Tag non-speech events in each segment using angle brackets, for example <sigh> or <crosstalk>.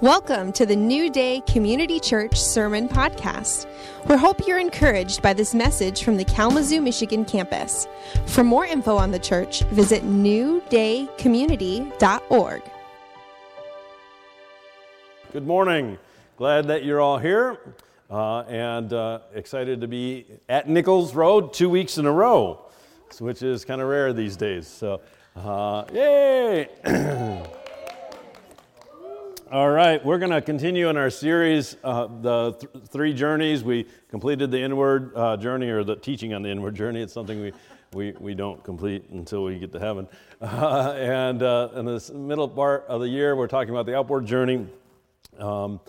Welcome to the New Day Community Church Sermon Podcast. We hope you're encouraged by this message from the Kalamazoo, Michigan campus. For more info on the church, visit newdaycommunity.org. Good morning. Glad that you're all here uh, and uh, excited to be at Nichols Road two weeks in a row, which is kind of rare these days. So, uh, yay! <clears throat> All right, we're going to continue in our series, uh, the th- three journeys. We completed the inward uh, journey, or the teaching on the inward journey. It's something we, we, we don't complete until we get to heaven. <laughs> Uh, and in this middle part of the year, we're talking about the upward journey. Um,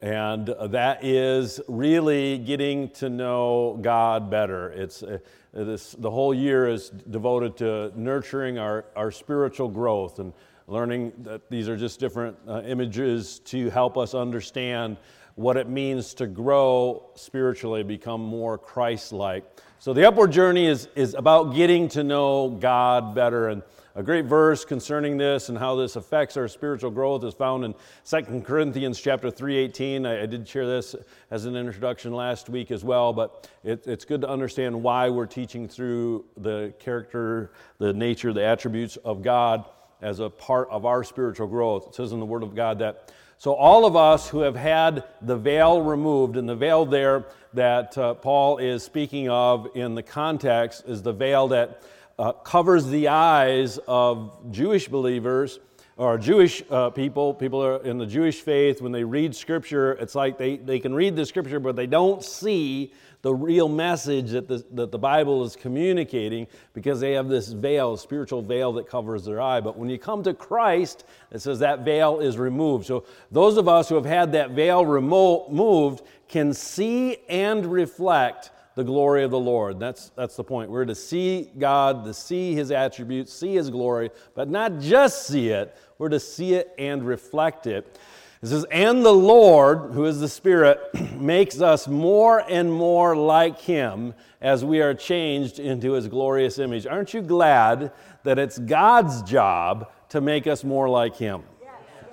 and that is really getting to know God better. It's uh, this, the whole year is devoted to nurturing our, our spiritual growth and learning that these are just different uh, images to help us understand what it means to grow spiritually, become more Christ like. So, the upward journey is, is about getting to know God better. And a great verse concerning this and how this affects our spiritual growth is found in 2 Corinthians chapter 3.18. I, I did share this as an introduction last week as well, but it, it's good to understand why we're teaching through the character, the nature, the attributes of God as a part of our spiritual growth. It says in the Word of God that so all of us who have had the veil removed, and the veil there that uh, Paul is speaking of in the context is the veil that uh, covers the eyes of Jewish believers or Jewish uh, people, people are in the Jewish faith, when they read Scripture, it's like they, they can read the Scripture, but they don't see the real message that the, that the Bible is communicating because they have this veil, spiritual veil that covers their eye. But when you come to Christ, it says that veil is removed. So those of us who have had that veil removed can see and reflect the glory of the Lord. That's, that's the point. We're to see God, to see His attributes, see His glory, but not just see it, we're to see it and reflect it. It says, And the Lord, who is the Spirit, <clears throat> makes us more and more like Him as we are changed into His glorious image. Aren't you glad that it's God's job to make us more like Him? Yes,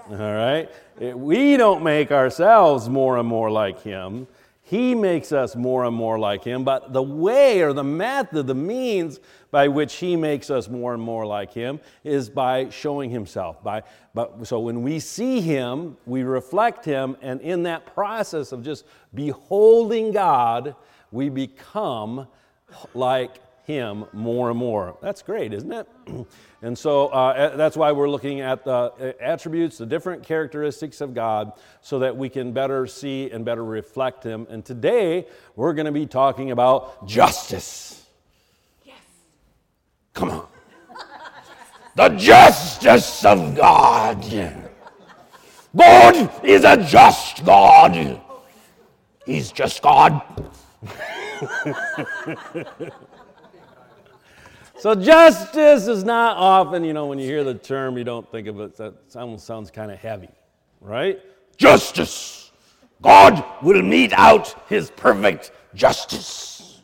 yes. All right? We don't make ourselves more and more like Him. He makes us more and more like Him, but the way or the method, the means by which He makes us more and more like Him is by showing Himself. By, but, so when we see Him, we reflect Him, and in that process of just beholding God, we become like him more and more. That's great, isn't it? <clears throat> and so uh, that's why we're looking at the uh, attributes, the different characteristics of God, so that we can better see and better reflect Him. And today we're going to be talking about justice. Yes. Come on. <laughs> the justice of God. God is a just God. He's just God. <laughs> So justice is not often, you know, when you hear the term, you don't think of it, that almost sounds kind of heavy, right? Justice. God will mete out his perfect justice.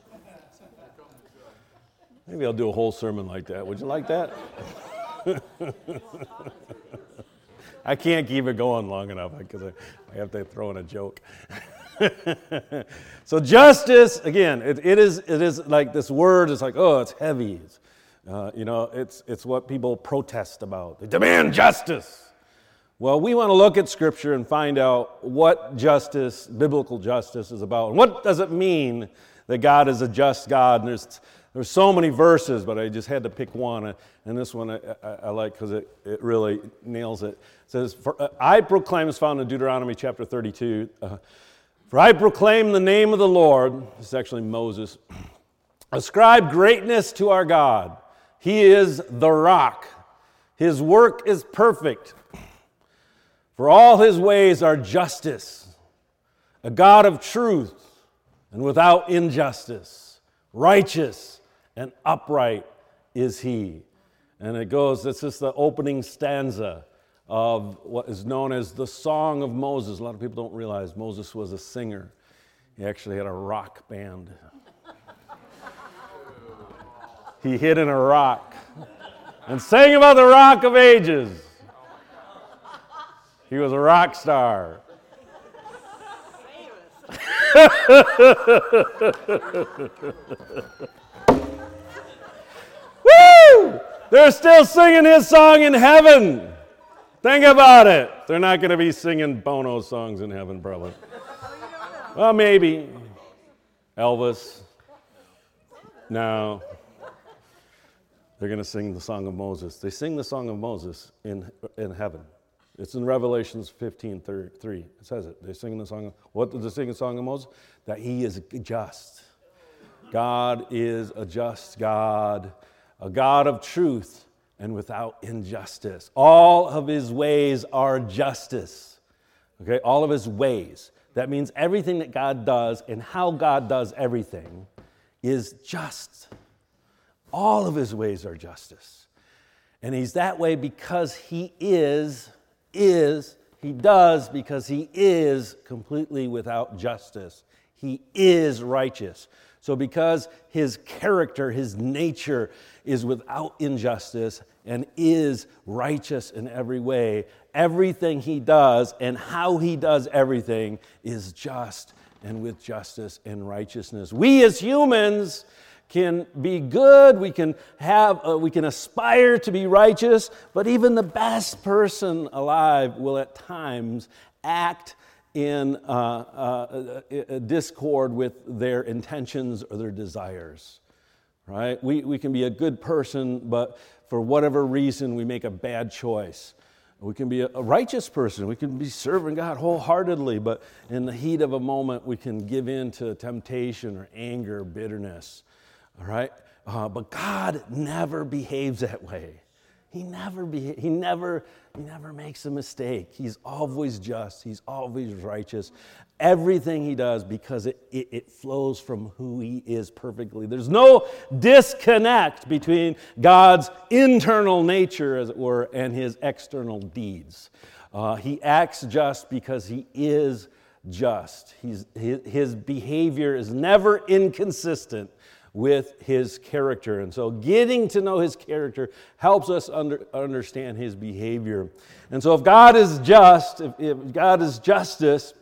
Maybe I'll do a whole sermon like that. Would you like that? <laughs> I can't keep it going long enough because I, I have to throw in a joke. <laughs> so justice again it, it is it is like this word is like oh it's heavy it's, uh, you know, it's, it's what people protest about. They demand justice. Well, we want to look at Scripture and find out what justice, biblical justice, is about. And what does it mean that God is a just God? And there's, there's so many verses, but I just had to pick one. And this one I, I, I like because it, it really nails it. It says, For uh, I proclaim, is found in Deuteronomy chapter 32. Uh, For I proclaim the name of the Lord, this is actually Moses, <clears throat> ascribe greatness to our God. He is the rock. His work is perfect. For all his ways are justice, a God of truth and without injustice, righteous and upright is he. And it goes, this is the opening stanza of what is known as the Song of Moses. A lot of people don't realize Moses was a singer, he actually had a rock band he hid in a rock and sang about the rock of ages. He was a rock star. <laughs> Woo! They're still singing his song in heaven. Think about it. They're not going to be singing Bono songs in heaven, probably. Well, maybe. Elvis. No. They're going to sing the Song of Moses. They sing the Song of Moses in, in heaven. It's in Revelations 15 3. It says it. They sing the song. Of, what did they sing the Song of Moses? That he is just. God is a just God, a God of truth and without injustice. All of his ways are justice. Okay, all of his ways. That means everything that God does and how God does everything is just. All of his ways are justice. And he's that way because he is, is, he does because he is completely without justice. He is righteous. So, because his character, his nature is without injustice and is righteous in every way, everything he does and how he does everything is just and with justice and righteousness. We as humans can be good, we can have uh, we can aspire to be righteous, but even the best person alive will at times act in uh, uh, uh, discord with their intentions or their desires. Right? We, we can be a good person, but for whatever reason, we make a bad choice. We can be a, righteous person. We can be serving God wholeheartedly, but in the heat of a moment, we can give in to temptation or anger, bitterness. All right? Uh, but God never behaves that way. He never, be, he, never, he never makes a mistake. He's always just, he's always righteous. Everything he does because it, it, it, flows from who he is perfectly. There's no disconnect between God's internal nature, as it were, and his external deeds. Uh, he acts just because he is just. He's, his, his behavior is never inconsistent with his character. And so, getting to know his character helps us under, understand his behavior. And so, if God is just, if, if God is justice,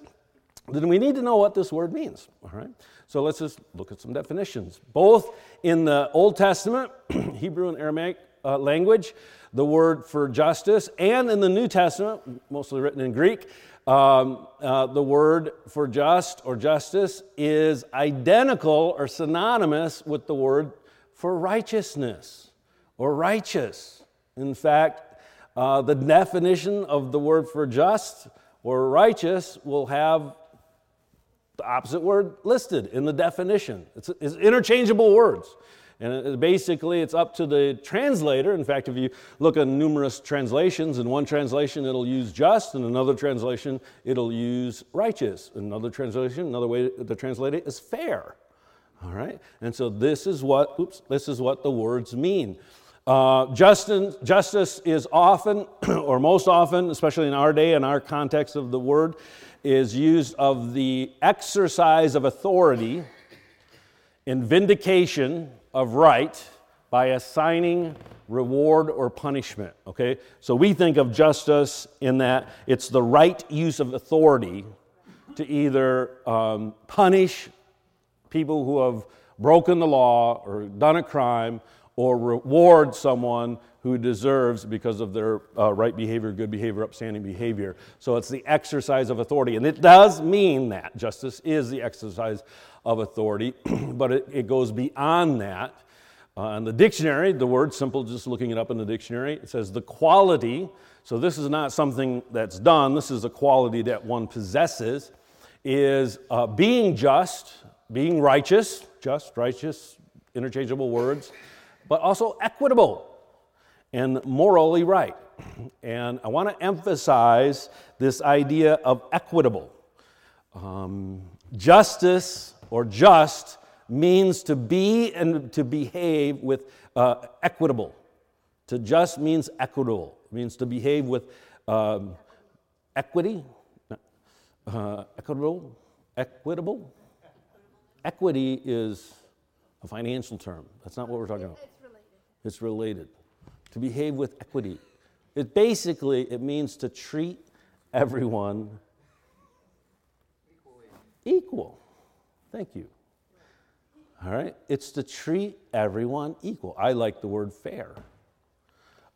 then we need to know what this word means. All right? So, let's just look at some definitions. Both in the Old Testament, <clears throat> Hebrew and Aramaic uh, language, the word for justice, and in the New Testament, mostly written in Greek, um, uh, the word for just or justice is identical or synonymous with the word for righteousness or righteous. In fact, uh, the definition of the word for just or righteous will have the opposite word listed in the definition. It's, it's interchangeable words. And basically, it's up to the translator. In fact, if you look at numerous translations, in one translation it'll use just, in another translation it'll use righteous. In another translation, another way to translate it is fair. All right? And so this is what, oops, this is what the words mean. Uh, justice, justice is often, <clears throat> or most often, especially in our day and our context of the word, is used of the exercise of authority in vindication of right by assigning reward or punishment. Okay? So we think of justice in that it's the right use of authority to either um, punish people who have broken the law or done a crime or reward someone who deserves because of their uh, right behavior, good behavior, upstanding behavior. So it's the exercise of authority. And it does mean that. Justice is the exercise of authority, <clears throat> but it, it, goes beyond that. Uh, in the dictionary, the word simple, just looking it up in the dictionary, it says the quality. So this is not something that's done, this is a quality that one possesses, is uh, being just, being righteous, just, righteous, interchangeable words, but also equitable and morally right. <clears throat> And I want to emphasize this idea of equitable. Um, justice or just means to be and to behave with uh, equitable. To just means equitable, it means to behave with um, equity, uh, equitable, equitable. Equity is a financial term. That's not what we're talking about. It's related. It's related. To behave with equity. It basically it means to treat everyone equal. Thank you. All right? It's to treat everyone equal. I like the word fair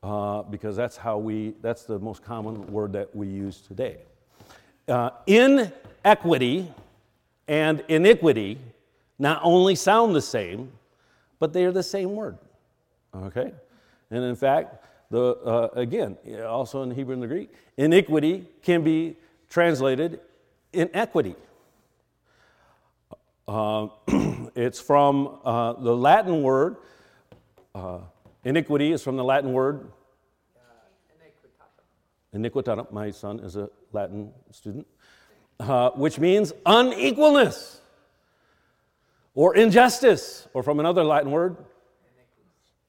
uh, because that's how we, that's the most common word that we use today. Uh, inequity and iniquity not only sound the same, but they are the same word. Okay? And in fact, the, uh, again, also in Hebrew and the Greek, iniquity can be translated inequity. Uh, <clears throat> it's from uh, the Latin word, uh, iniquity is from the Latin word iniquitatum. My son is a Latin student, uh, which means unequalness or injustice, or from another Latin word,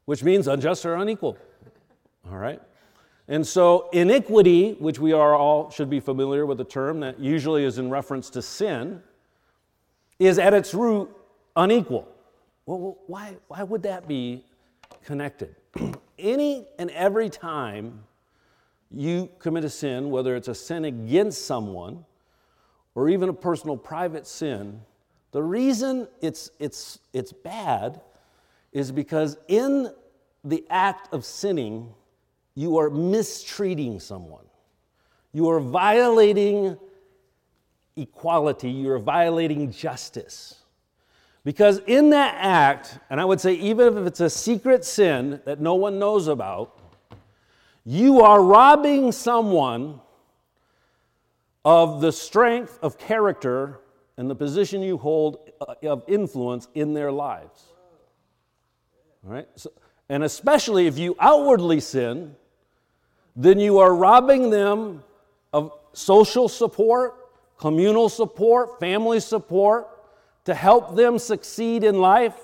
which means unjust or unequal. <laughs> All right? And so, iniquity, which we are all should be familiar with the term that usually is in reference to sin, is at its root unequal. Well, why, why would that be connected? <clears throat> Any and every time you commit a sin, whether it's a sin against someone or even a personal private sin, the reason it's, it's, it's bad is because in the act of sinning, you are mistreating someone. You are violating equality, you are violating justice. Because in that act, and I would say even if it's a secret sin that no one knows about, you are robbing someone of the strength of character and the position you hold uh, of influence in their lives. All right? So, and especially if you outwardly sin, then you are robbing them of social support, communal support, family support to help them succeed in life.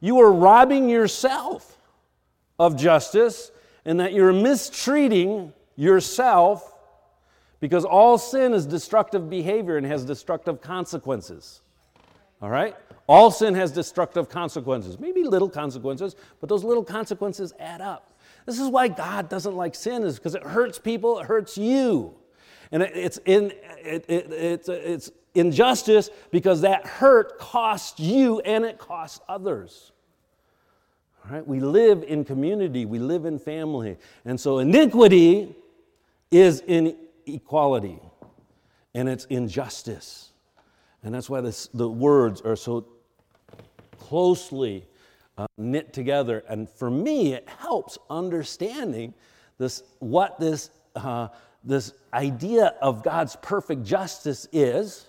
You are robbing yourself of justice and that you're mistreating yourself because all sin is destructive behavior and has destructive consequences. All right? All sin has destructive consequences. Maybe little consequences, but those little consequences add up. This is why God doesn't like sin, is because it hurts people, it hurts you. And it's, in, it, it, it's, it's injustice because that hurt costs you and it costs others. Right? We live in community, we live in family. And so iniquity is inequality and it's injustice. And that's why this, the words are so closely uh, knit together. And for me, it helps understanding this, what this, uh, this idea of God's perfect justice is,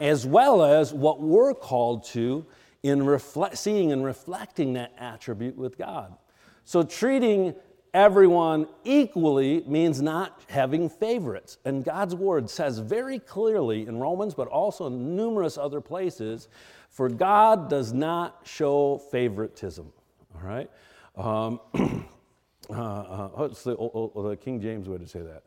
as well as what we're called to in reflect, seeing and reflecting that attribute with God. So treating everyone equally means not having favorites. And God's word says very clearly in Romans, but also in numerous other places, for God does not show favoritism. All right? Um, <clears throat> uh, uh, what's the, oh, oh, the King James way to say that?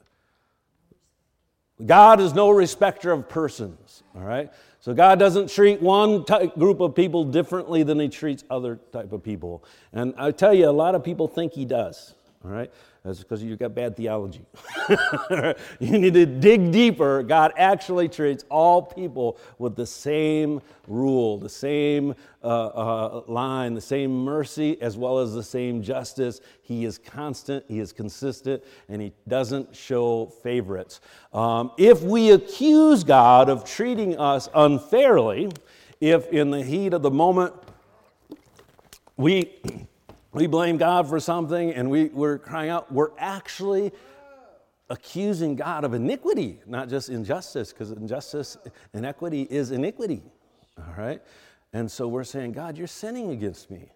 God is no respecter of persons. All right? So God doesn't treat one type, group of people differently than he treats other type of people. And I tell you, a lot of people think he does. All right? That's because you've got bad theology. <laughs> you need to dig deeper. God actually treats all people with the same rule, the same uh, uh, line, the same mercy, as well as the same justice. He is constant, He is consistent, and He doesn't show favorites. Um, if we accuse God of treating us unfairly, if in the heat of the moment we we blame God for something and we, we're crying out, we're actually accusing God of iniquity, not just injustice, because injustice, inequity is iniquity. All right? And so we're saying, God, you're sinning against me.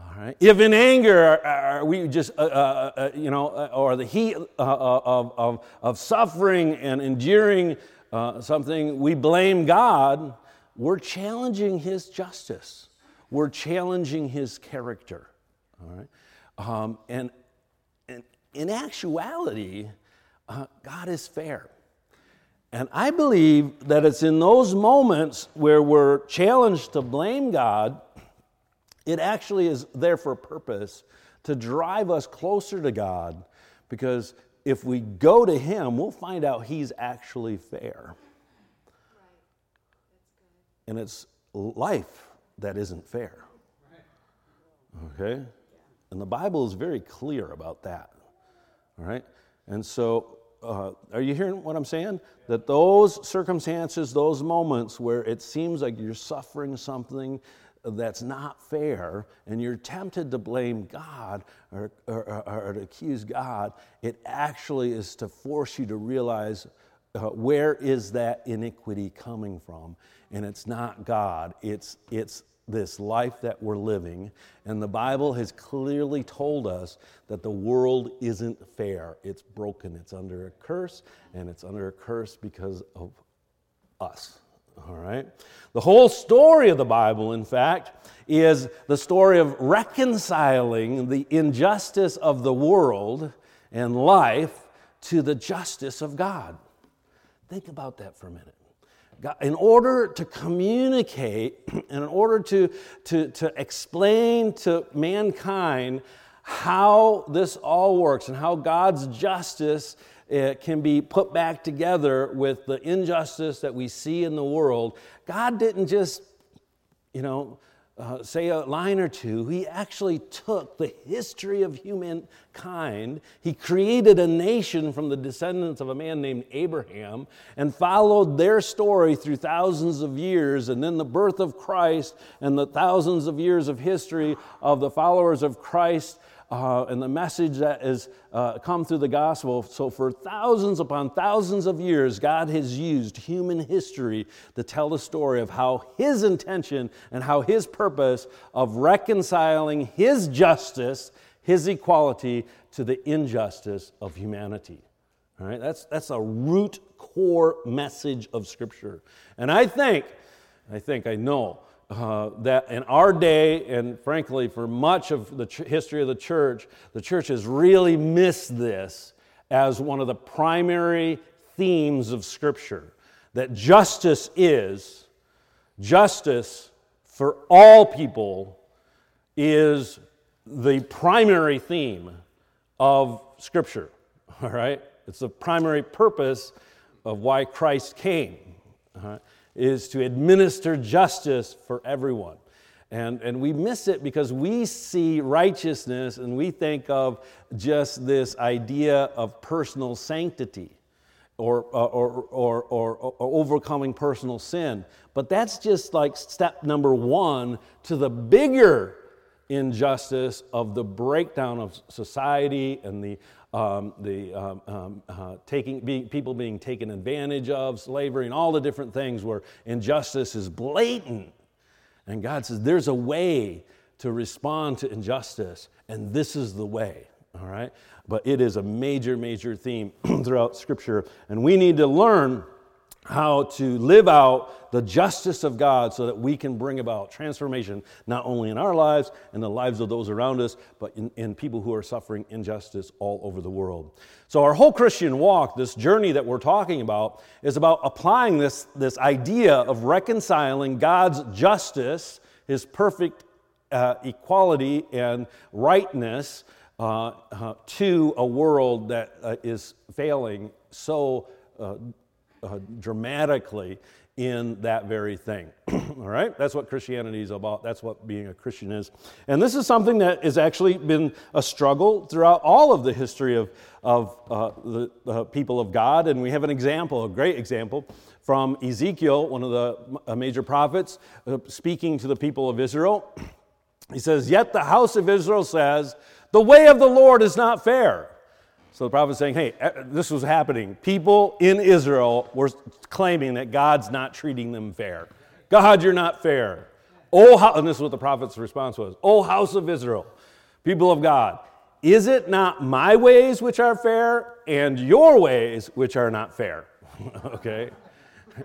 All right. If in anger are, we just, uh, uh, uh, you know, uh, or the heat uh, uh, of, of, of suffering and enduring something, we blame God, we're challenging His justice. We're challenging His character. All right? Um, and, and in actuality, uh, God is fair. And I believe that it's in those moments where we're challenged to blame God, it actually is there for a purpose to drive us closer to God because if we go to Him, we'll find out He's actually fair. And it's life that isn't fair. Okay? And the Bible is very clear about that. All right? And so, uh, are you hearing what I'm saying? That those circumstances, those moments where it seems like you're suffering something that's not fair and you're tempted to blame God or, or, or, to accuse God, it actually is to force you to realize uh, where is that iniquity coming from? And it's not God, it's, it's this life that we're living. And the Bible has clearly told us that the world isn't fair. It's broken, it's under a curse, and it's under a curse because of us. All right? The whole story of the Bible, in fact, is the story of reconciling the injustice of the world and life to the justice of God. Think about that for a minute. In order to communicate and <clears throat> in order to, to, to explain to mankind how this all works and how God's justice uh, can be put back together with the injustice that we see in the world, God didn't just, you know, uh, say a line or two, he actually took the history of humankind. He created a nation from the descendants of a man named Abraham and followed their story through thousands of years. And then the birth of Christ and the thousands of years of history of the followers of Christ uh, and the message that has uh, come through the gospel. So, for thousands upon thousands of years, God has used human history to tell the story of how His intention and how His purpose of reconciling His justice, His equality, to the injustice of humanity. All right, that's, that's a root core message of Scripture. And I think, I think, I know uh, that in our day, and frankly, for much of the ch- history of the church, the church has really missed this as one of the primary themes of Scripture. That justice is, justice for all people is the primary theme of Scripture. <laughs> All right? It's the primary purpose of why Christ came is to administer justice for everyone. And, and we miss it because we see righteousness and we think of just this idea of personal sanctity or, uh, or, or, or, or overcoming personal sin. But that's just like step number one to the bigger injustice of the breakdown of society and the um, the um, um, uh, taking, being, people being taken advantage of, slavery, and all the different things where injustice is blatant. And God says there's a way to respond to injustice, and this is the way, all right? But it is a major, major theme <clears throat> throughout Scripture, and we need to learn how to live out the justice of God so that we can bring about transformation not only in our lives and the lives of those around us, but in, in, people who are suffering injustice all over the world. So, our whole Christian walk, this journey that we're talking about, is about applying this, this idea of reconciling God's justice, His perfect uh, equality and rightness, uh, uh, to a world that uh, is failing so uh, uh, dramatically in that very thing. <clears throat> All right? That's what Christianity is about. That's what being a Christian is. And this is something that has actually been a struggle throughout all of the history of, of uh, the people of God. And we have an example, a great example, from Ezekiel, one of the uh, major prophets, uh, speaking to the people of Israel. <clears throat> He says, Yet the house of Israel says, The way of the Lord is not fair. So the prophet is saying, hey, eh, this was happening. People in Israel were claiming that God's not treating them fair. God, you're not fair. Oh, and this is what the prophet's response was Oh, house of Israel, people of God, is it not my ways which are fair and your ways which are not fair? <laughs> okay.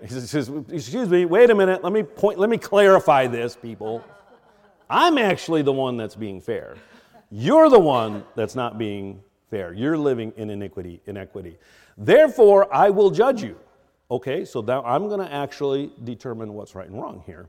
He says, Excuse me, wait a minute, let me point, let me clarify this, people. I'm actually the one that's being fair. You're the one that's not being fair. You're living in iniquity, inequity. Therefore, I will judge you. Okay, so now I'm going to actually determine what's right and wrong here.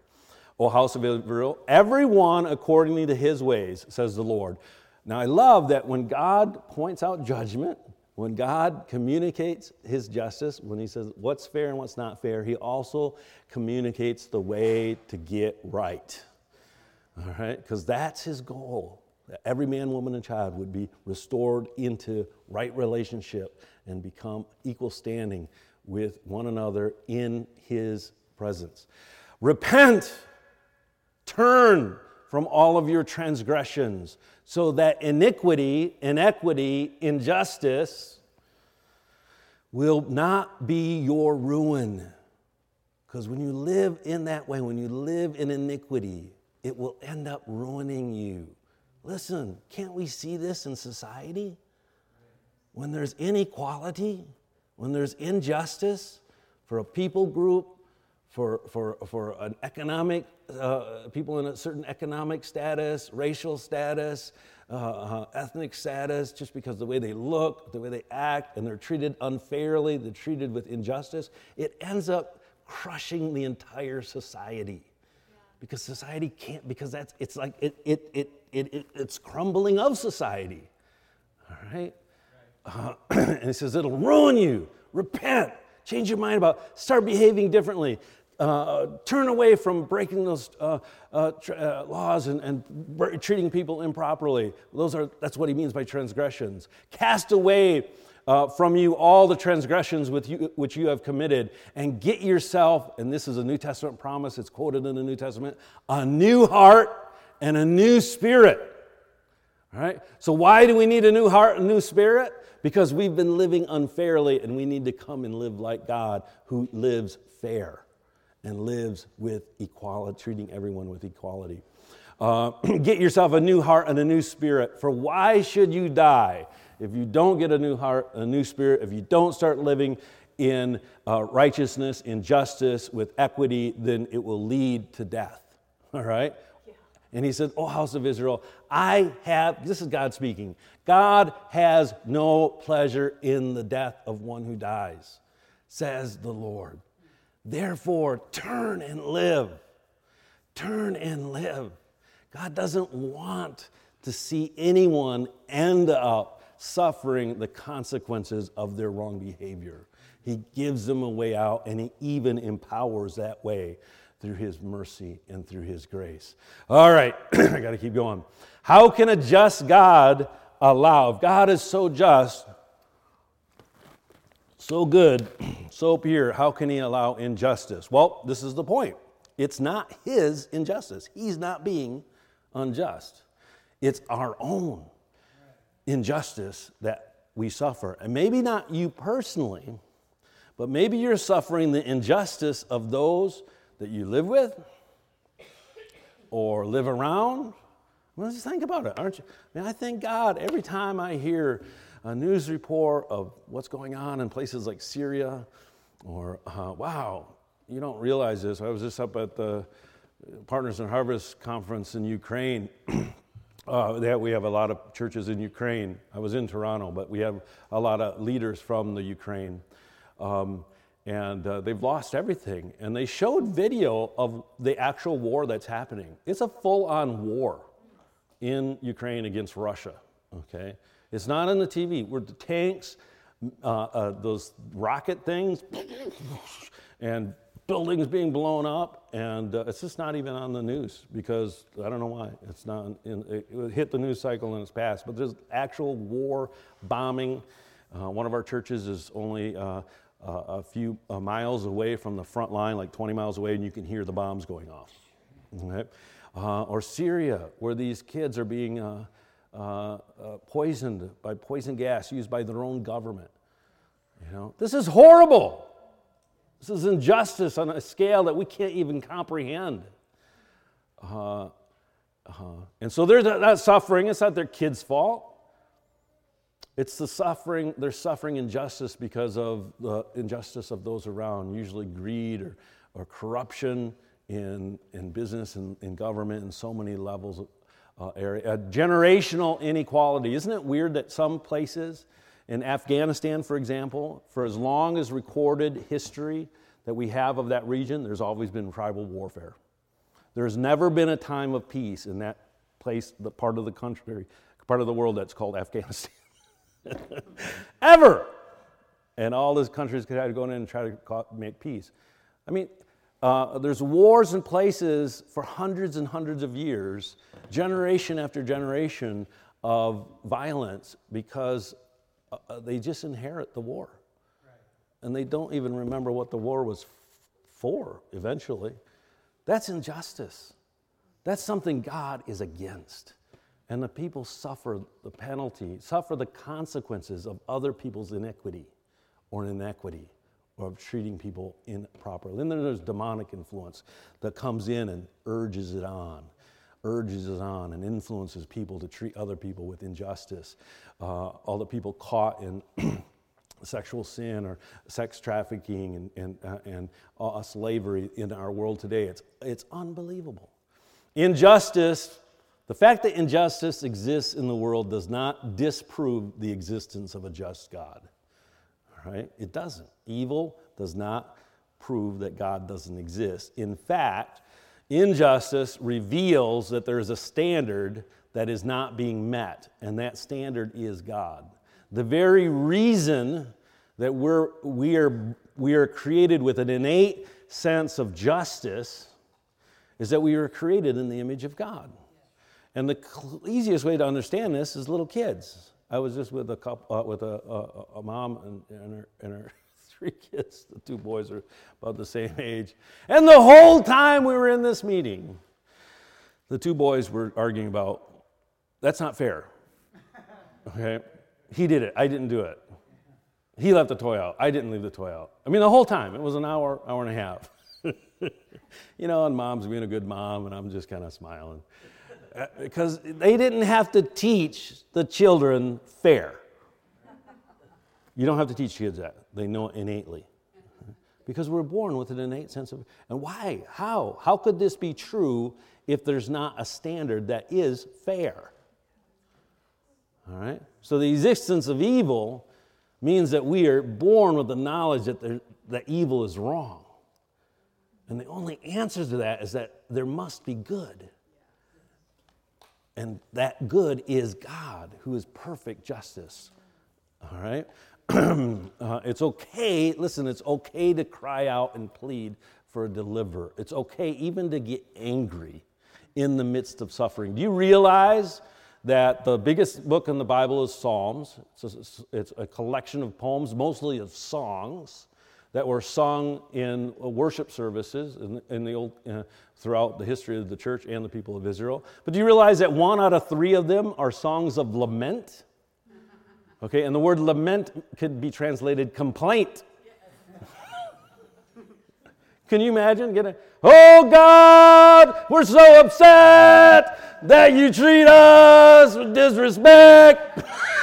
O house of Israel, everyone according to his ways, says the Lord. Now, I love that when God points out judgment, When God communicates his justice, when he says what's fair and what's not fair, he also communicates the way to get right. All right? Because that's his goal. That every man, woman, and child would be restored into right relationship and become equal standing with one another in his presence. Repent, turn from all of your transgressions so that iniquity, inequity, injustice will not be your ruin. Because when you live in that way, when you live in iniquity, it will end up ruining you. Listen, can't we see this in society? When there's inequality, when there's injustice for a people group, for, for, for an economic, uh, people in a certain economic status, racial status, uh, uh, ethnic status, just because the way they look, the way they act, and they're treated unfairly, they're treated with injustice, it ends up crushing the entire society. Because society can't, because that's, it's like, it, it, it, it, it it's crumbling of society. All right? Uh, <clears throat> and he says, it'll ruin you. Repent. Change your mind about, start behaving differently. Uh, turn away from breaking those uh, uh, tr- uh, laws and, and treating people improperly. Those are, that's what he means by transgressions. Cast away uh, from you all the transgressions you, which you have committed, and get yourself, and this is a New Testament promise, it's quoted in the New Testament, a new heart and a new spirit. All right? So, why do we need a new heart and a new spirit? Because we've been living unfairly, and we need to come and live like God who lives fair and lives with equality, treating everyone with equality. Uh, <clears throat> get yourself a new heart and a new spirit. For why should you die if you don't get a new heart, a new spirit, if you don't start living in uh, righteousness, in justice, with equity, then it will lead to death. All right? And he said, Oh, house of Israel, I have, this is God speaking, God has no pleasure in the death of one who dies, says the Lord. Therefore, turn and live. Turn and live. God doesn't want to see anyone end up suffering the consequences of their wrong behavior. He gives them a way out, and He even empowers that way through His mercy and through His grace. All right, <clears throat> I got to keep going. How can a just God allow? If God is so just, so good, <clears throat> so pure, how can he allow injustice? Well, this is the point. It's not his injustice. He's not being unjust. It's our own injustice that we suffer. And maybe not you personally, but maybe you're suffering the injustice of those that you live with or live around. Well, just think about it, aren't you? I mean, I thank God every time I hear a news report of what's going on in places like Syria, or uh, wow, you don't realize this. I was just up at the Partners in Harvest conference in Ukraine. <clears throat> uh, that we have a lot of churches in Ukraine. I was in Toronto, but we have a lot of leaders from the Ukraine. Um, and uh, they've lost everything. And they showed video of the actual war that's happening. It's a full on war in Ukraine against Russia, okay? It's not on the TV. Where the tanks, uh, uh, those rocket things, <laughs> and buildings being blown up, and uh, it's just not even on the news because I don't know why. It's not. In, it, it hit the news cycle and it's passed. But there's actual war bombing. Uh, one of our churches is only. Uh, uh, a few miles away from the front line, like 20 miles away, and you can hear the bombs going off. Okay? or Syria, where these kids are being uh, uh, poisoned by poison gas used by their own government. You know, this is horrible. This is injustice on a scale that we can't even comprehend. Uh, uh, and so there's that, that suffering. It's not their kids' fault. It's the suffering, they're suffering injustice because of the injustice of those around, usually greed or, or corruption in, in business and in government and so many levels uh, area. Uh, generational inequality. Isn't it weird that some places, in Afghanistan, for example, for as long as recorded history that we have of that region, there's always been tribal warfare. There's never been a time of peace in that place, the part of the country, part of the world that's called Afghanistan. <laughs> <laughs> ever. And all these countries could have to go in and try to make peace. I mean, uh, there's wars in places for hundreds and hundreds of years, generation after generation of violence because uh, uh they just inherit the war. Right. And they don't even remember what the war was f- for eventually. That's injustice. That's something God is against. And the people suffer the penalty, suffer the consequences of other people's iniquity or inequity or of treating people improperly. And then there's demonic influence that comes in and urges it on, urges it on, and influences people to treat other people with injustice. Uh, all the people caught in <clears throat> sexual sin or sex trafficking and, and, uh, and uh, slavery in our world today, it's, it's unbelievable. Injustice, the fact that injustice exists in the world does not disprove the existence of a just God right? It doesn't. Evil does not prove that God doesn't exist. In fact, injustice reveals that there's a standard that is not being met, and that standard is God. The very reason that we're, we, are, we are created with an innate sense of justice is that we were created in the image of God. And the easiest way to understand this is little kids. I was just with a couple, uh, with a, a, a mom and, and, her, and her <laughs> three kids. The two boys are about the same <laughs> age. And the whole time we were in this meeting, the two boys were arguing about that's not fair. <laughs> Okay? He did it. I didn't do it. He left the toy out. I didn't leave the toy out. I mean, the whole time. It was an hour, hour and a half. you know, and mom's being a good mom, and I'm just kind of smiling Uh, because they didn't have to teach the children fair. You don't have to teach kids that, they know it innately. Because we're born with an innate sense of, and why? How? How could this be true if there's not a standard that is fair? All right? So the existence of evil means that we are born with the knowledge that, there, that evil is wrong. And the only answer to that is that there must be good. And that good is God, who is perfect justice. All right? <clears throat> uh, it's okay, listen, it's okay to cry out and plead for a deliverer. It's okay even to get angry in the midst of suffering. Do you realize that the biggest book in the Bible is Psalms? It's a, it's a collection of poems, mostly of songs that were sung in worship services in, in the old, uh, throughout the history of the church and the people of Israel. But do you realize that one out of three of them are songs of lament? Okay, and the word lament could be translated complaint. <laughs> Can you imagine getting, oh God, we're so upset that you treat us with disrespect. <laughs>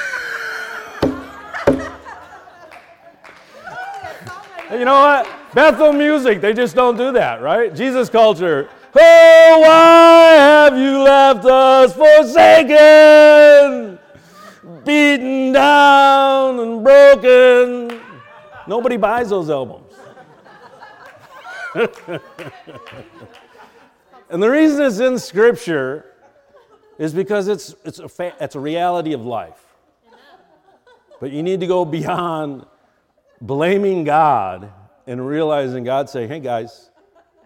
You know what? Bethel music, they just don't do that, right? Jesus culture. Oh, why have you left us forsaken, beaten down and broken? Nobody buys those albums. <laughs> and the reason it's in Scripture is because it's, it's, a fa- it's a reality of life. But you need to go beyond blaming God and realizing God saying, hey guys,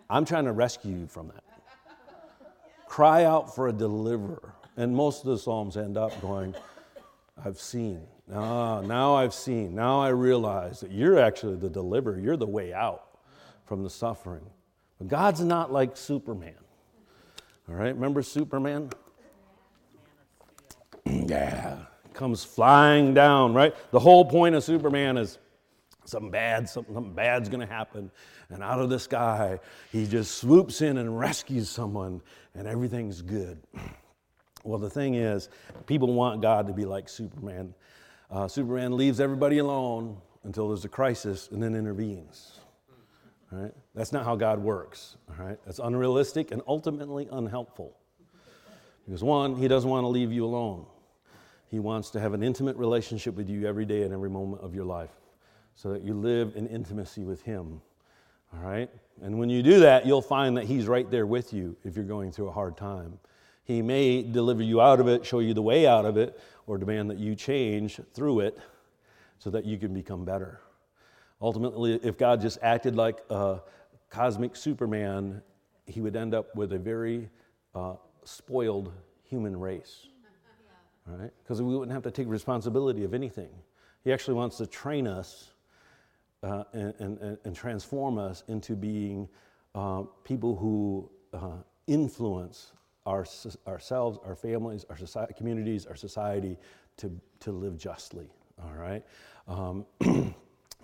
I'm trying to rescue you from that. Cry out for a deliverer. And most of the Psalms end up going, I've seen. Ah, now I've seen. Now I realize that you're actually the deliverer. You're the way out from the suffering. But God's not like Superman. All right, remember Superman? <clears throat> yeah, comes flying down, right? The whole point of Superman is something bad, something, something bad's to happen. And out of the sky, he just swoops in and rescues someone, and everything's good. <clears throat> Well, the thing is, people want God to be like Superman. Uh, Superman leaves everybody alone until there's a crisis and then intervenes. Right? That's not how God works. All right? That's unrealistic and ultimately unhelpful. Because, one, He doesn't want to leave you alone. He wants to have an intimate relationship with you every day and every moment of your life so that you live in intimacy with Him. All right? And when you do that, you'll find that He's right there with you if you're going through a hard time. He may deliver you out of it, show you the way out of it, or demand that you change through it so that you can become better. Ultimately, if God just acted like a cosmic Superman, he would end up with a very uh, spoiled human race. Right? Because we wouldn't have to take responsibility of anything. He actually wants to train us uh, and, and, and, transform us into being uh, people who uh, influence our, ourselves, our families, our society, communities, our society to, to live justly. All right? Um, <clears throat>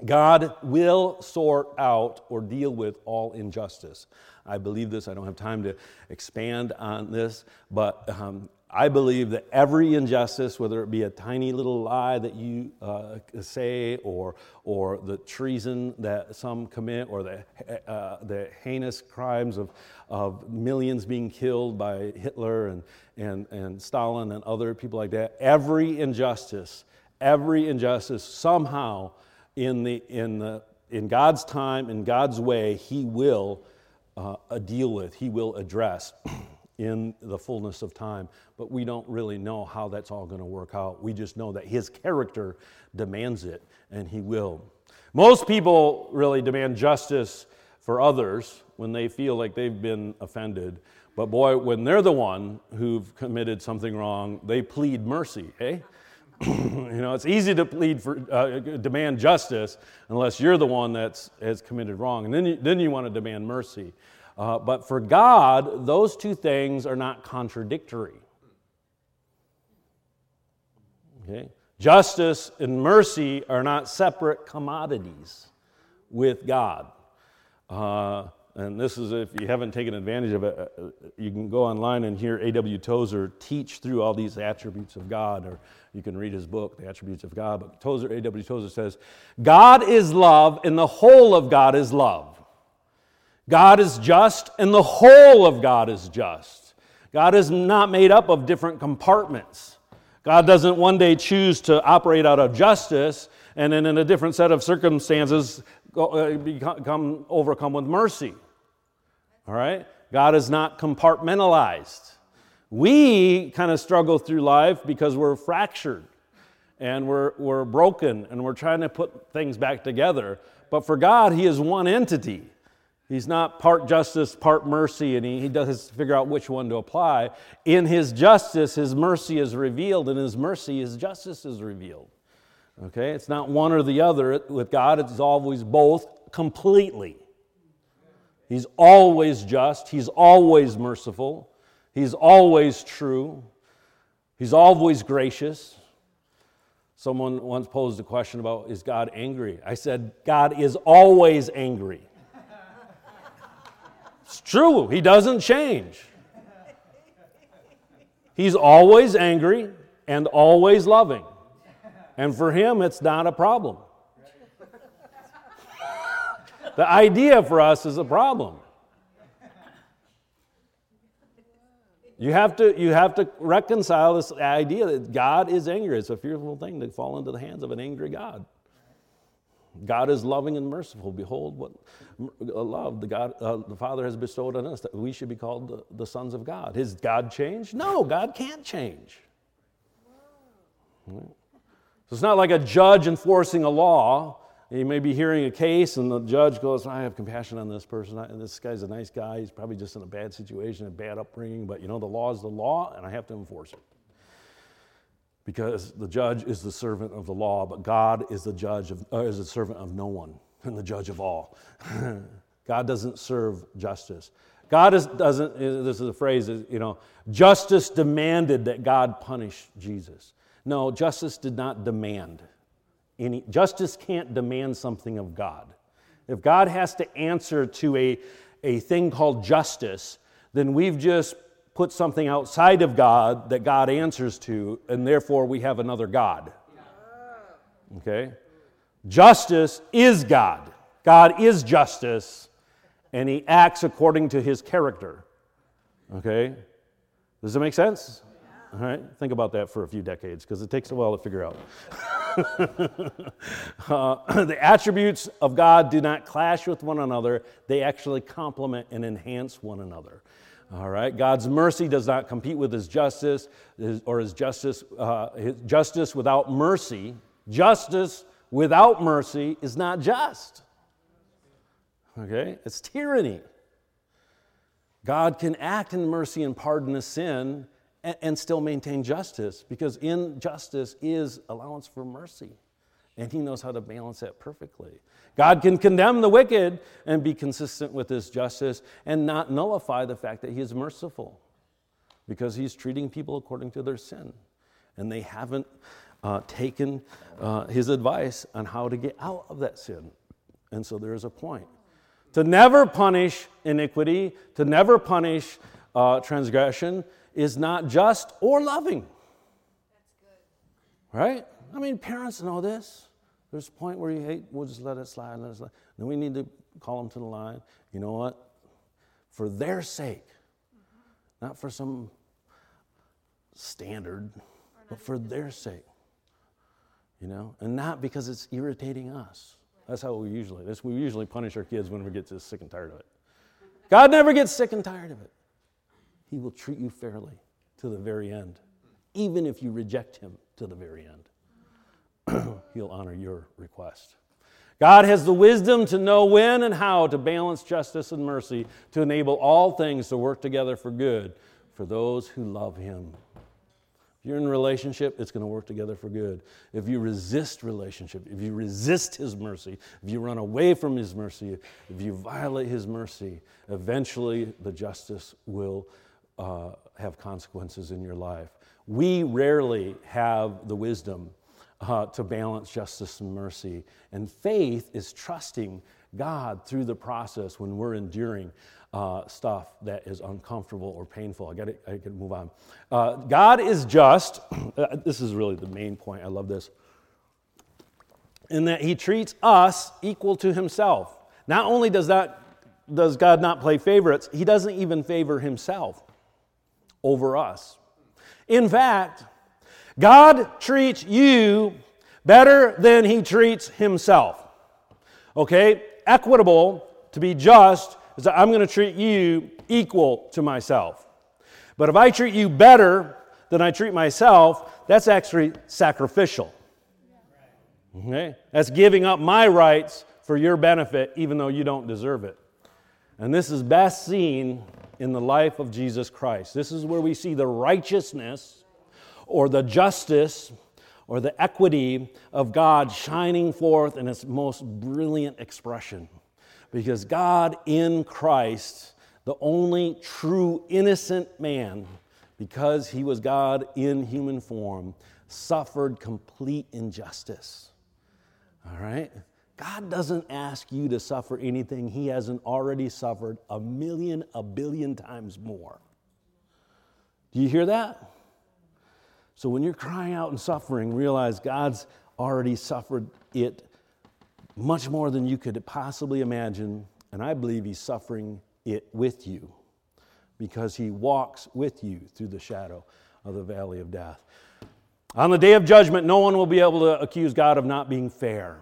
God will sort out or deal with all injustice. I believe this. I don't have time to expand on this, but um, I believe that every injustice, whether it be a tiny little lie that you uh, say, or, or the treason that some commit, or the, uh, the heinous crimes of, of millions being killed by Hitler and, and, and Stalin and other people like that, every injustice, every injustice somehow in, the, in, the, in God's time, in God's way, He will uh, deal with, He will address. <clears throat> in the fullness of time, but we don't really know how that's all going to work out. We just know that his character demands it, and he will. Most people really demand justice for others when they feel like they've been offended. But boy, when they're the one who've committed something wrong, they plead mercy, eh? <clears throat> you know, it's easy to plead for, uh, demand justice unless you're the one that's has committed wrong, and then you, then you want to demand mercy. Uh, but for God, those two things are not contradictory. Okay? Justice and mercy are not separate commodities with God. Uh, and this is if you haven't taken advantage of it, uh, you can go online and hear A.W. Tozer teach through all these attributes of God, or you can read his book, The Attributes of God. But Tozer, A.W. Tozer says, God is love, and the whole of God is love. God is just, and the whole of God is just. God is not made up of different compartments. God doesn't one day choose to operate out of justice and then in a different set of circumstances uh, become overcome with mercy. All right? God is not compartmentalized. We kind of struggle through life because we're fractured and we're, we're broken and we're trying to put things back together. But for God, He is one entity. He's not part justice, part mercy, and he, he does figure out which one to apply. In his justice, his mercy is revealed. In his mercy, his justice is revealed. Okay? It's not one or the other. With God, it's always both completely. He's always just, he's always merciful, he's always true, he's always gracious. Someone once posed a question about, is God angry? I said, God is always angry. It's true, he doesn't change. He's always angry and always loving. And for him, it's not a problem. the idea for us is a problem. You have, to, you have to reconcile this idea that God is angry. It's a fearful thing to fall into the hands of an angry God. God is loving and merciful. Behold, what love the God, uh, the Father has bestowed on us that we should be called the, the sons of God. Has God changed? No, God can't change. So it's not like a judge enforcing a law. You may be hearing a case, and the judge goes, "I have compassion on this person. I, this guy's a nice guy. He's probably just in a bad situation, a bad upbringing. But you know, the law is the law, and I have to enforce it." Because the judge is the servant of the law, but God is the judge of, is the servant of no one and the judge of all. <laughs> God doesn't serve justice. God is, doesn't, this is a phrase, you know, justice demanded that God punish Jesus. No, justice did not demand any, justice can't demand something of God. If God has to answer to a, a thing called justice, then we've just put something outside of God that God answers to, and therefore we have another God. Okay? Justice is God. God is justice, and He acts according to His character. Okay? Does that make sense? All right, think about that for a few decades because it takes a while to figure out. <laughs> uh, <clears throat> the attributes of God do not clash with one another, they actually complement and enhance one another. All right, God's mercy does not compete with His justice, his, or His justice. Uh, his justice without mercy, justice without mercy is not just. Okay, it's tyranny. God can act in mercy and pardon a sin and, and still maintain justice because in justice is allowance for mercy. And he knows how to balance that perfectly. God can condemn the wicked and be consistent with his justice and not nullify the fact that he is merciful because he's treating people according to their sin. And they haven't uh, taken uh, his advice on how to get out of that sin. And so there is a point. To never punish iniquity, to never punish uh, transgression, is not just or loving. Right? I mean, parents know this. There's a point where you hate, we'll just let it slide, let it slide. Then we need to call them to the line. You know what? For their sake, not for some standard, but for their sake. You know, and not because it's irritating us. That's how we usually. This, we usually punish our kids when we get sick and tired of it. God never gets sick and tired of it. He will treat you fairly to the very end, even if you reject Him to the very end. <clears throat> He'll honor your request. God has the wisdom to know when and how to balance justice and mercy to enable all things to work together for good for those who love Him. If you're in a relationship, it's going to work together for good. If you resist relationship, if you resist His mercy, if you run away from His mercy, if you violate His mercy, eventually the justice will uh, have consequences in your life. We rarely have the wisdom uh, to balance justice and mercy. And faith is trusting God through the process when we're enduring uh, stuff that is uncomfortable or painful. I got I can move on. Uh, God is just. <clears throat> this is really the main point. I love this. In that He treats us equal to Himself. Not only does that does God not play favorites, He doesn't even favor Himself over us. In fact, God treats you better than he treats himself. Okay? Equitable, to be just, is that I'm going to treat you equal to myself. But if I treat you better than I treat myself, that's actually sacrificial. Okay? That's giving up my rights for your benefit, even though you don't deserve it. And this is best seen in the life of Jesus Christ. This is where we see the righteousness or the justice or the equity of God shining forth in its most brilliant expression. Because God in Christ, the only true innocent man, because he was God in human form, suffered complete injustice. All right? God doesn't ask you to suffer anything He hasn't already suffered a million, a billion times more. Do you hear that? So when you're crying out and suffering, realize God's already suffered it much more than you could possibly imagine. And I believe He's suffering it with you because He walks with you through the shadow of the valley of death. On the day of judgment, no one will be able to accuse God of not being fair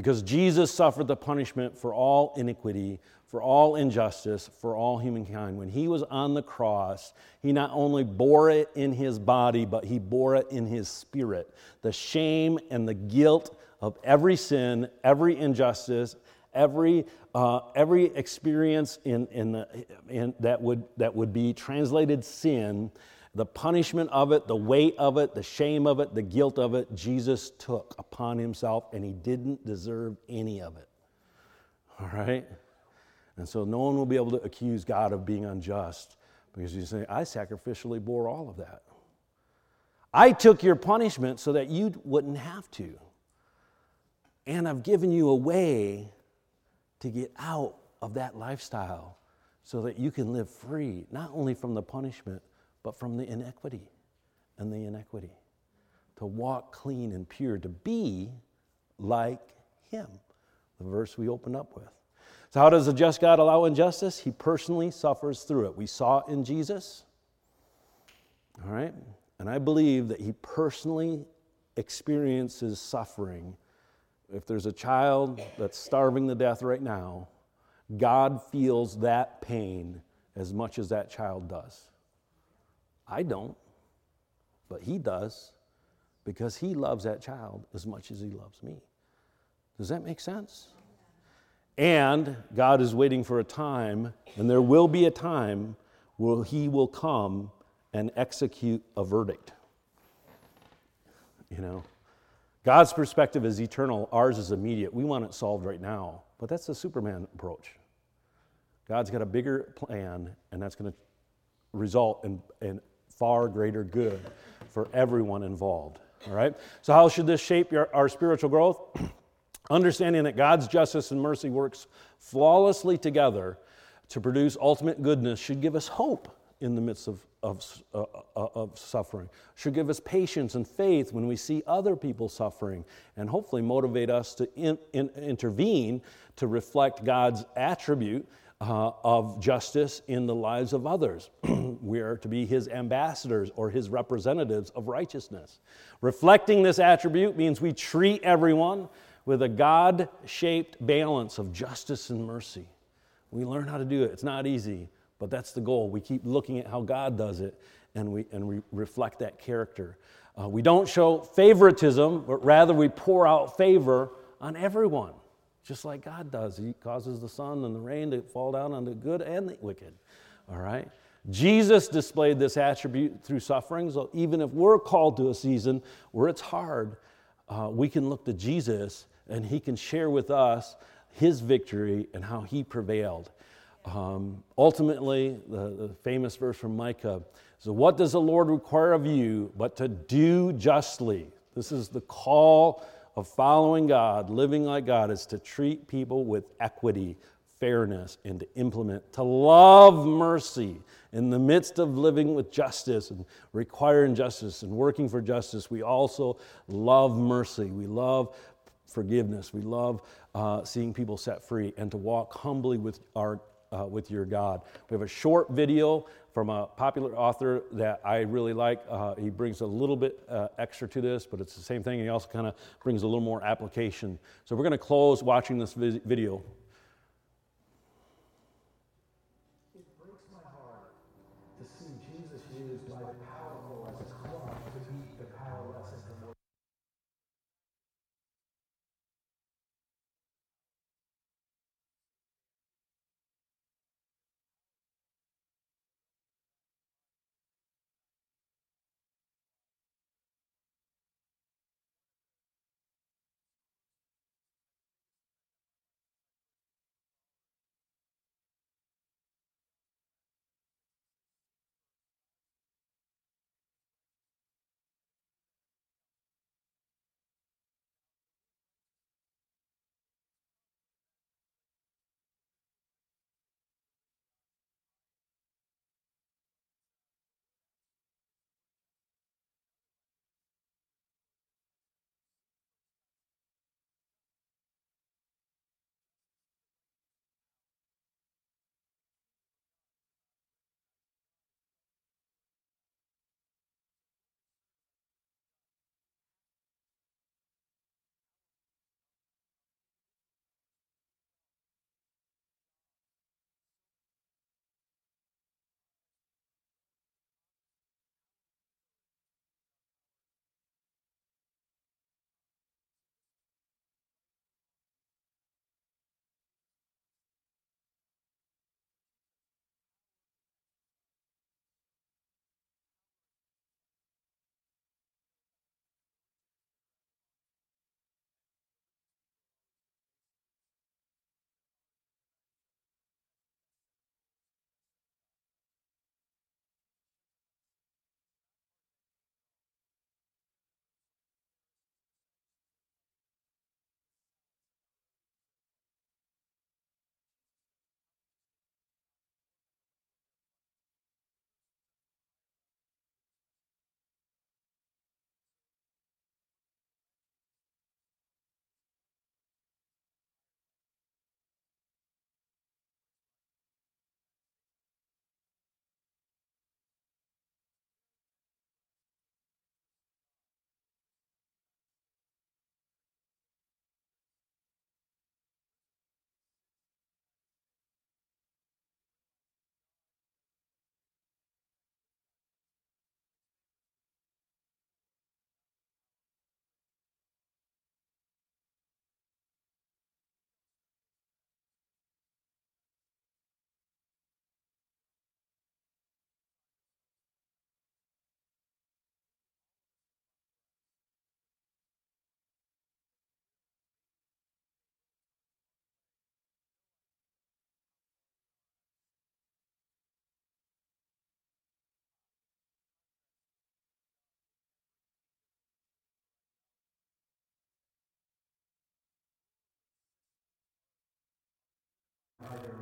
because Jesus suffered the punishment for all iniquity, for all injustice, for all humankind. When he was on the cross, he not only bore it in his body, but he bore it in his spirit. The shame and the guilt of every sin, every injustice, every, uh, every experience in, in, the, in, that, would, that would be translated sin the punishment of it, the weight of it, the shame of it, the guilt of it, Jesus took upon himself, and he didn't deserve any of it. All right? And so no one will be able to accuse God of being unjust because you say, I sacrificially bore all of that. I took your punishment so that you wouldn't have to. And I've given you a way to get out of that lifestyle so that you can live free, not only from the punishment, but from the inequity and the inequity. To walk clean and pure, to be like Him. The verse we opened up with. So, how does a just God allow injustice? He personally suffers through it. We saw in Jesus. All right? And I believe that He personally experiences suffering. If there's a child that's starving to death right now, God feels that pain as much as that child does. I don't, but he does because he loves that child as much as he loves me. Does that make sense? And God is waiting for a time, and there will be a time where he will come and execute a verdict. You know, God's perspective is eternal, ours is immediate. We want it solved right now, but that's the Superman approach. God's got a bigger plan, and that's going to result in, in far greater good for everyone involved. All right? So, how should this shape your, our spiritual growth? <clears throat> Understanding that God's justice and mercy works flawlessly together to produce ultimate goodness should give us hope in the midst of, of, uh, uh, of suffering, should give us patience and faith when we see other people suffering, and hopefully motivate us to in, in, intervene to reflect God's attribute uh, of justice in the lives of others. <clears throat> we are to be his ambassadors or his representatives of righteousness. Reflecting this attribute means we treat everyone with a God shaped balance of justice and mercy. We learn how to do it. It's not easy, but that's the goal. We keep looking at how God does it and we, and we reflect that character. Uh, we don't show favoritism, but rather we pour out favor on everyone, just like God does. He causes the sun and the rain to fall down on the good and the wicked. All right? Jesus displayed this attribute through suffering. So even if we're called to a season where it's hard, uh, we can look to Jesus and he can share with us his victory and how he prevailed. Um, ultimately, the, the, famous verse from Micah so, what does the Lord require of you but to do justly? This is the call of following God, living like God, is to treat people with equity, fairness, and to implement, to love mercy in the midst of living with justice and requiring justice and working for justice. We also love mercy. We love forgiveness. We love uh, seeing people set free and to walk humbly with our uh, with your God. We have a short video from a popular author that I really like. Uh, he brings a little bit uh, extra to this, but it's the same thing. He also kind of brings a little more application. So we're going to close watching this video.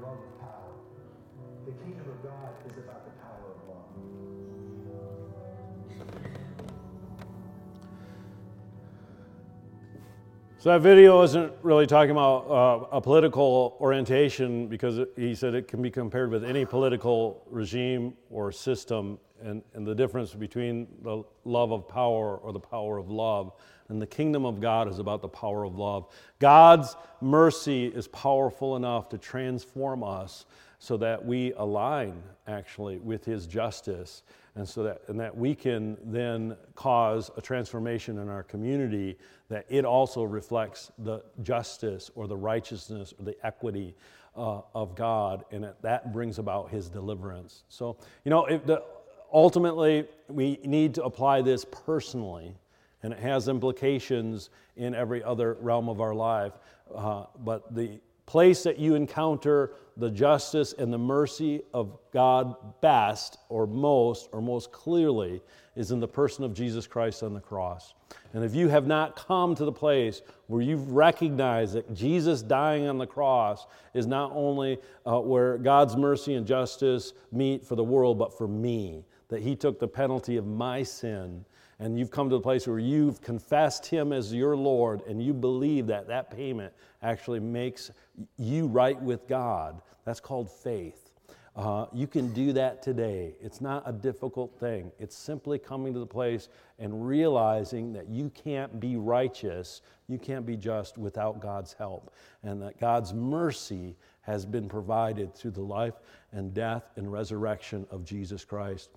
Love of power. The kingdom of God is about the power of love. So that video isn't really talking about uh, a political orientation because he said it can be compared with any political regime or system, and, and the difference between the love of power or the power of love. And the kingdom of God is about the power of love. God's mercy is powerful enough to transform us so that we align actually with his justice and so that and that we can then cause a transformation in our community that it also reflects the justice or the righteousness or the equity uh, of God and that, that brings about his deliverance so you know the, ultimately we need to apply this personally and it has implications in every other realm of our life uh, but the place that you encounter the justice and the mercy of God best or most or most clearly is in the person of Jesus Christ on the cross. And if you have not come to the place where you've recognized that Jesus dying on the cross is not only uh, where God's mercy and justice meet for the world, but for me, that He took the penalty of my sin and you've come to the place where you've confessed him as your Lord and you believe that that payment actually makes you right with God, that's called faith. Uh, you can do that today. It's not a difficult thing. It's simply coming to the place and realizing that you can't be righteous, you can't be just without God's help, and that God's mercy has been provided through the life and death and resurrection of Jesus Christ.